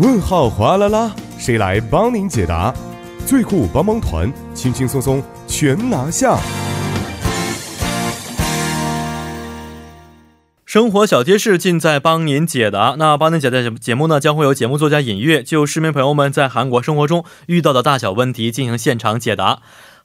问号哗啦啦，谁来帮您解答？最酷帮帮团，轻轻松松全拿下。生活小贴士尽在帮您解答。那帮您解答节目呢，将会有节目作家尹月就市民朋友们在韩国生活中遇到的大小问题进行现场解答。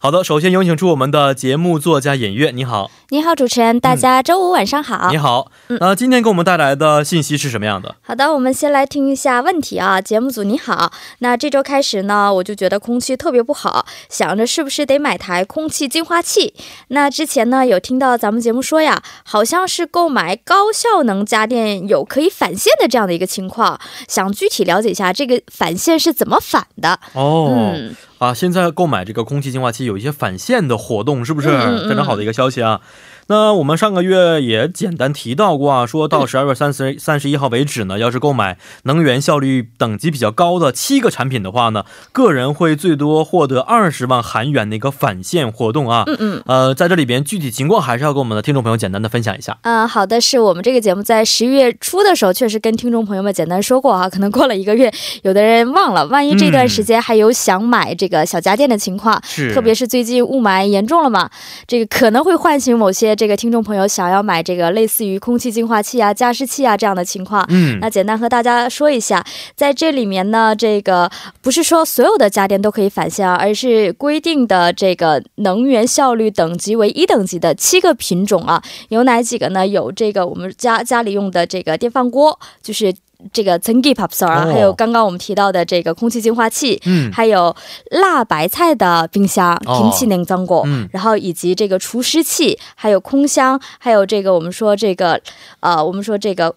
好的，首先有请出我们的节目作家尹月，你好。你好，主持人，大家周五晚上好。你好，那今天给我们带来的信息是什么样的？好的，我们先来听一下问题啊。节目组你好，那这周开始呢，我就觉得空气特别不好，想着是不是得买台空气净化器。那之前呢，有听到咱们节目说呀，好像是购买高效能家电有可以返现的这样的一个情况，想具体了解一下这个返现是怎么返的哦。嗯。啊，现在购买这个空气净化器有一些返现的活动，是不是非常好的一个消息啊？那我们上个月也简单提到过啊，说到十二月三十三十一号为止呢，要是购买能源效率等级比较高的七个产品的话呢，个人会最多获得二十万韩元的一个返现活动啊。嗯嗯。呃，在这里边具体情况还是要跟我们的听众朋友简单的分享一下。嗯，好的，是我们这个节目在十一月初的时候确实跟听众朋友们简单说过啊，可能过了一个月，有的人忘了，万一这段时间还有想买这个小家电的情况，是，特别是最近雾霾严重了嘛，这个可能会唤醒某些这个听众朋友。想要买这个类似于空气净化器啊、加湿器啊这样的情况，嗯，那简单和大家说一下，在这里面呢，这个不是说所有的家电都可以返现啊，而是规定的这个能源效率等级为一等级的七个品种啊，有哪几个呢？有这个我们家家里用的这个电饭锅，就是。这个蒸汽 pop s 啊，还有刚刚我们提到的这个空气净化器，嗯，还有辣白菜的冰箱，平气能脏锅，嗯，然后以及这个除湿器，还有空箱，还有这个我们说这个，呃，我们说这个。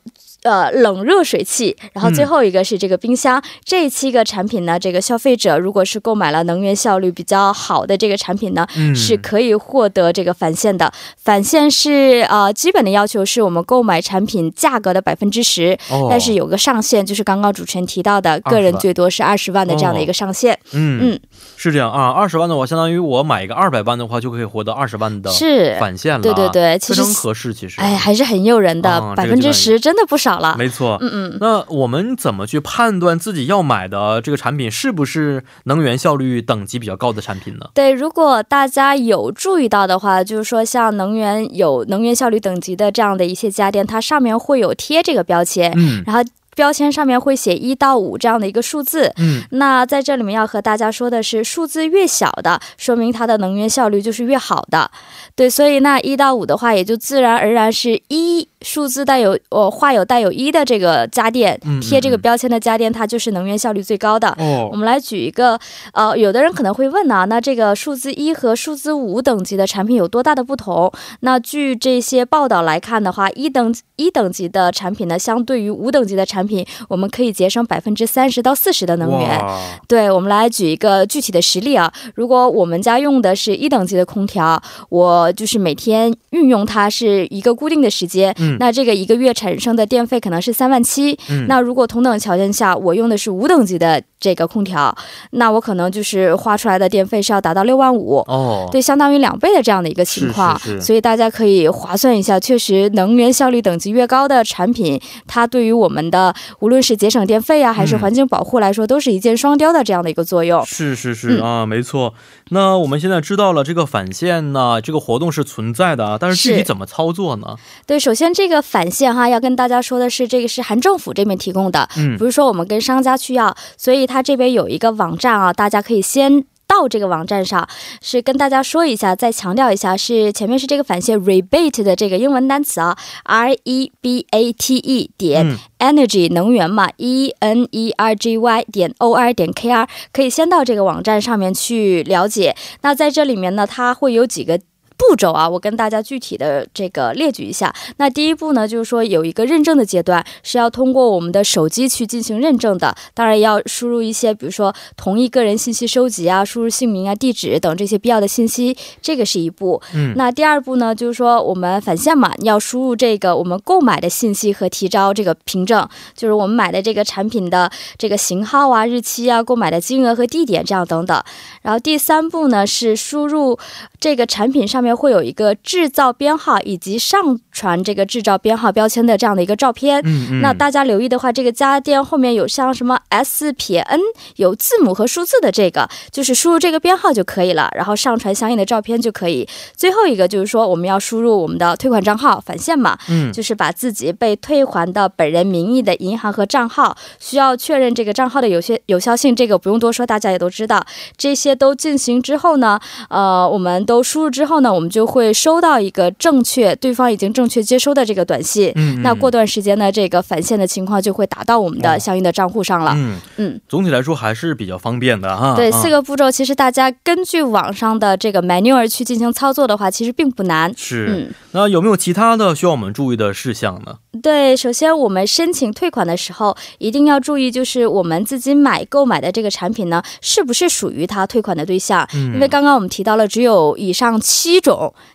呃，冷热水器，然后最后一个是这个冰箱，这七个产品呢，这个消费者如果是购买了能源效率比较好的这个产品呢，是可以获得这个返现的。返现是呃基本的要求是我们购买产品价格的百分之十，但是有个上限，就是刚刚主持人提到的，个人最多是二十万的这样的一个上限。嗯嗯，是这样啊，二十万的话，相当于我买一个二百万的话，就可以获得二十万的返现了。对对对，非常合适，其实哎，还是很诱人的，百分之十真的不少。少了，没错，嗯嗯。那我们怎么去判断自己要买的这个产品是不是能源效率等级比较高的产品呢？对，如果大家有注意到的话，就是说像能源有能源效率等级的这样的一些家电，它上面会有贴这个标签，嗯，然后。标签上面会写一到五这样的一个数字，嗯，那在这里面要和大家说的是，数字越小的，说明它的能源效率就是越好的，对，所以那一到五的话，也就自然而然是一数字带有哦画有带有一的这个家电贴这个标签的家电，它就是能源效率最高的。哦，我们来举一个，呃，有的人可能会问呢，那这个数字一和数字五等级的产品有多大的不同？那据这些报道来看的话，一等一等级的产品呢，相对于五等级的产品。品我们可以节省百分之三十到四十的能源。对，我们来举一个具体的实例啊。如果我们家用的是一等级的空调，我就是每天运用它是一个固定的时间，那这个一个月产生的电费可能是三万七。那如果同等条件下，我用的是五等级的这个空调，那我可能就是花出来的电费是要达到六万五。哦，对，相当于两倍的这样的一个情况。所以大家可以划算一下，确实能源效率等级越高的产品，它对于我们的无论是节省电费啊，还是环境保护来说，都是一箭双雕的这样的一个作用。是是是啊，没错。那我们现在知道了这个返现呢，这个活动是存在的啊，但是具体怎么操作呢？对，首先这个返现哈，要跟大家说的是，这个是韩政府这边提供的，嗯，不是说我们跟商家去要，所以它这边有一个网站啊，大家可以先。到这个网站上是跟大家说一下，再强调一下，是前面是这个返现 rebate 的这个英文单词啊，r e b a t e 点 energy 能源嘛，e n e r g y 点 o r 点 k r，可以先到这个网站上面去了解。那在这里面呢，它会有几个。步骤啊，我跟大家具体的这个列举一下。那第一步呢，就是说有一个认证的阶段，是要通过我们的手机去进行认证的。当然要输入一些，比如说同意个人信息收集啊，输入姓名啊、地址等这些必要的信息，这个是一步。嗯。那第二步呢，就是说我们返现嘛，要输入这个我们购买的信息和提交这个凭证，就是我们买的这个产品的这个型号啊、日期啊、购买的金额和地点这样等等。然后第三步呢，是输入这个产品上面。面会有一个制造编号以及上传这个制造编号标签的这样的一个照片。嗯嗯。那大家留意的话，这个家电后面有像什么 S 撇 N 有字母和数字的这个，就是输入这个编号就可以了，然后上传相应的照片就可以。最后一个就是说，我们要输入我们的退款账号返现嘛，嗯，就是把自己被退还的本人名义的银行和账号，需要确认这个账号的有些有效性，这个不用多说，大家也都知道。这些都进行之后呢，呃，我们都输入之后呢，我们就会收到一个正确，对方已经正确接收的这个短信。嗯，那过段时间呢，这个返现的情况就会打到我们的相应的账户上了。嗯嗯，总体来说还是比较方便的哈。对，四个步骤，其实大家根据网上的这个 manual 去进行操作的话，其实并不难。是，嗯，那有没有其他的需要我们注意的事项呢？对，首先我们申请退款的时候，一定要注意，就是我们自己买购买的这个产品呢，是不是属于他退款的对象？嗯，因为刚刚我们提到了，只有以上七种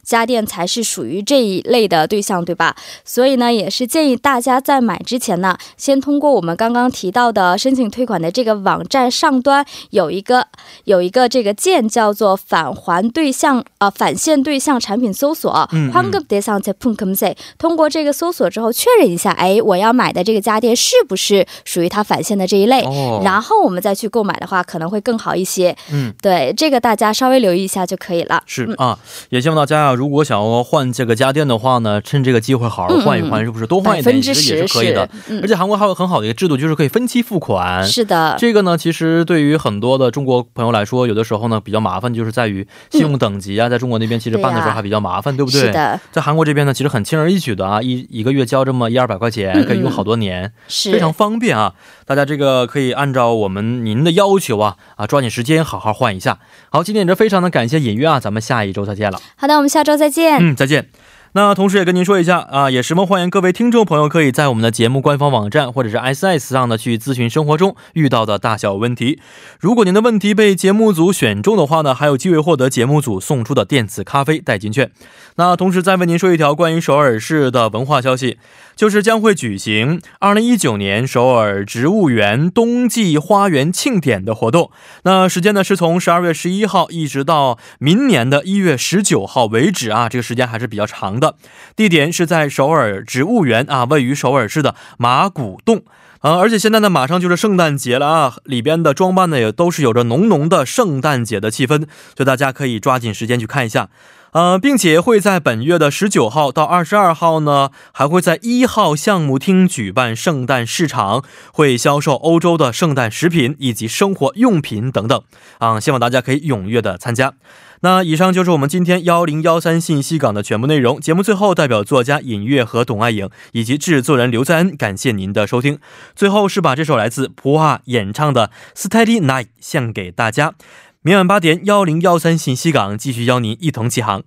家电才是属于这一类的对象，对吧？所以呢，也是建议大家在买之前呢，先通过我们刚刚提到的申请退款的这个网站上端有一个有一个这个键叫做返还对象啊返现对象产品搜索，嗯，通过这个搜索之后。确认一下，哎，我要买的这个家电是不是属于它返现的这一类？哦，然后我们再去购买的话，可能会更好一些。嗯，对，这个大家稍微留意一下就可以了。是啊，也希望大家啊，如果想要换这个家电的话呢，趁这个机会好好换一换，是不是？多换一点其实也是可以的。而且韩国还有很好的一个制度，就是可以分期付款。是的，这个呢，其实对于很多的中国朋友来说，有的时候呢比较麻烦，就是在于信用等级啊，在中国那边其实办的时候还比较麻烦，对不对？是的，在韩国这边呢，其实很轻而易举的啊，一一个月交这么一二百块钱。可以用好多年，是非常方便啊！大家这个可以按照我们您的要求啊啊，抓紧时间好好换一下。好，今天也非常的感谢尹月啊，咱们下一周再见了。好的，我们下周再见。嗯，再见。那同时也跟您说一下啊，也十分欢迎各位听众朋友可以在我们的节目官方网站或者是 S S 上呢去咨询生活中遇到的大小问题。如果您的问题被节目组选中的话呢，还有机会获得节目组送出的电子咖啡代金券。那同时再为您说一条关于首尔市的文化消息，就是将会举行二零一九年首尔植物园冬季花园庆典的活动。那时间呢是从十二月十一号一直到明年的一月十九号为止啊，这个时间还是比较长。的地点是在首尔植物园啊，位于首尔市的马古洞。啊，而且现在呢，马上就是圣诞节了啊，里边的装扮呢也都是有着浓浓的圣诞节的气氛，所以大家可以抓紧时间去看一下，呃，并且会在本月的十九号到二十二号呢，还会在一号项目厅举办圣诞市场，会销售欧洲的圣诞食品以及生活用品等等啊，希望大家可以踊跃的参加。那以上就是我们今天幺零幺三信息港的全部内容。节目最后，代表作家尹月和董爱颖以及制作人刘在恩，感谢您的收听。最后是把这首来自普华演唱的《Steady Night》献给大家。明晚八点幺零幺三信息港继续邀您一同起航。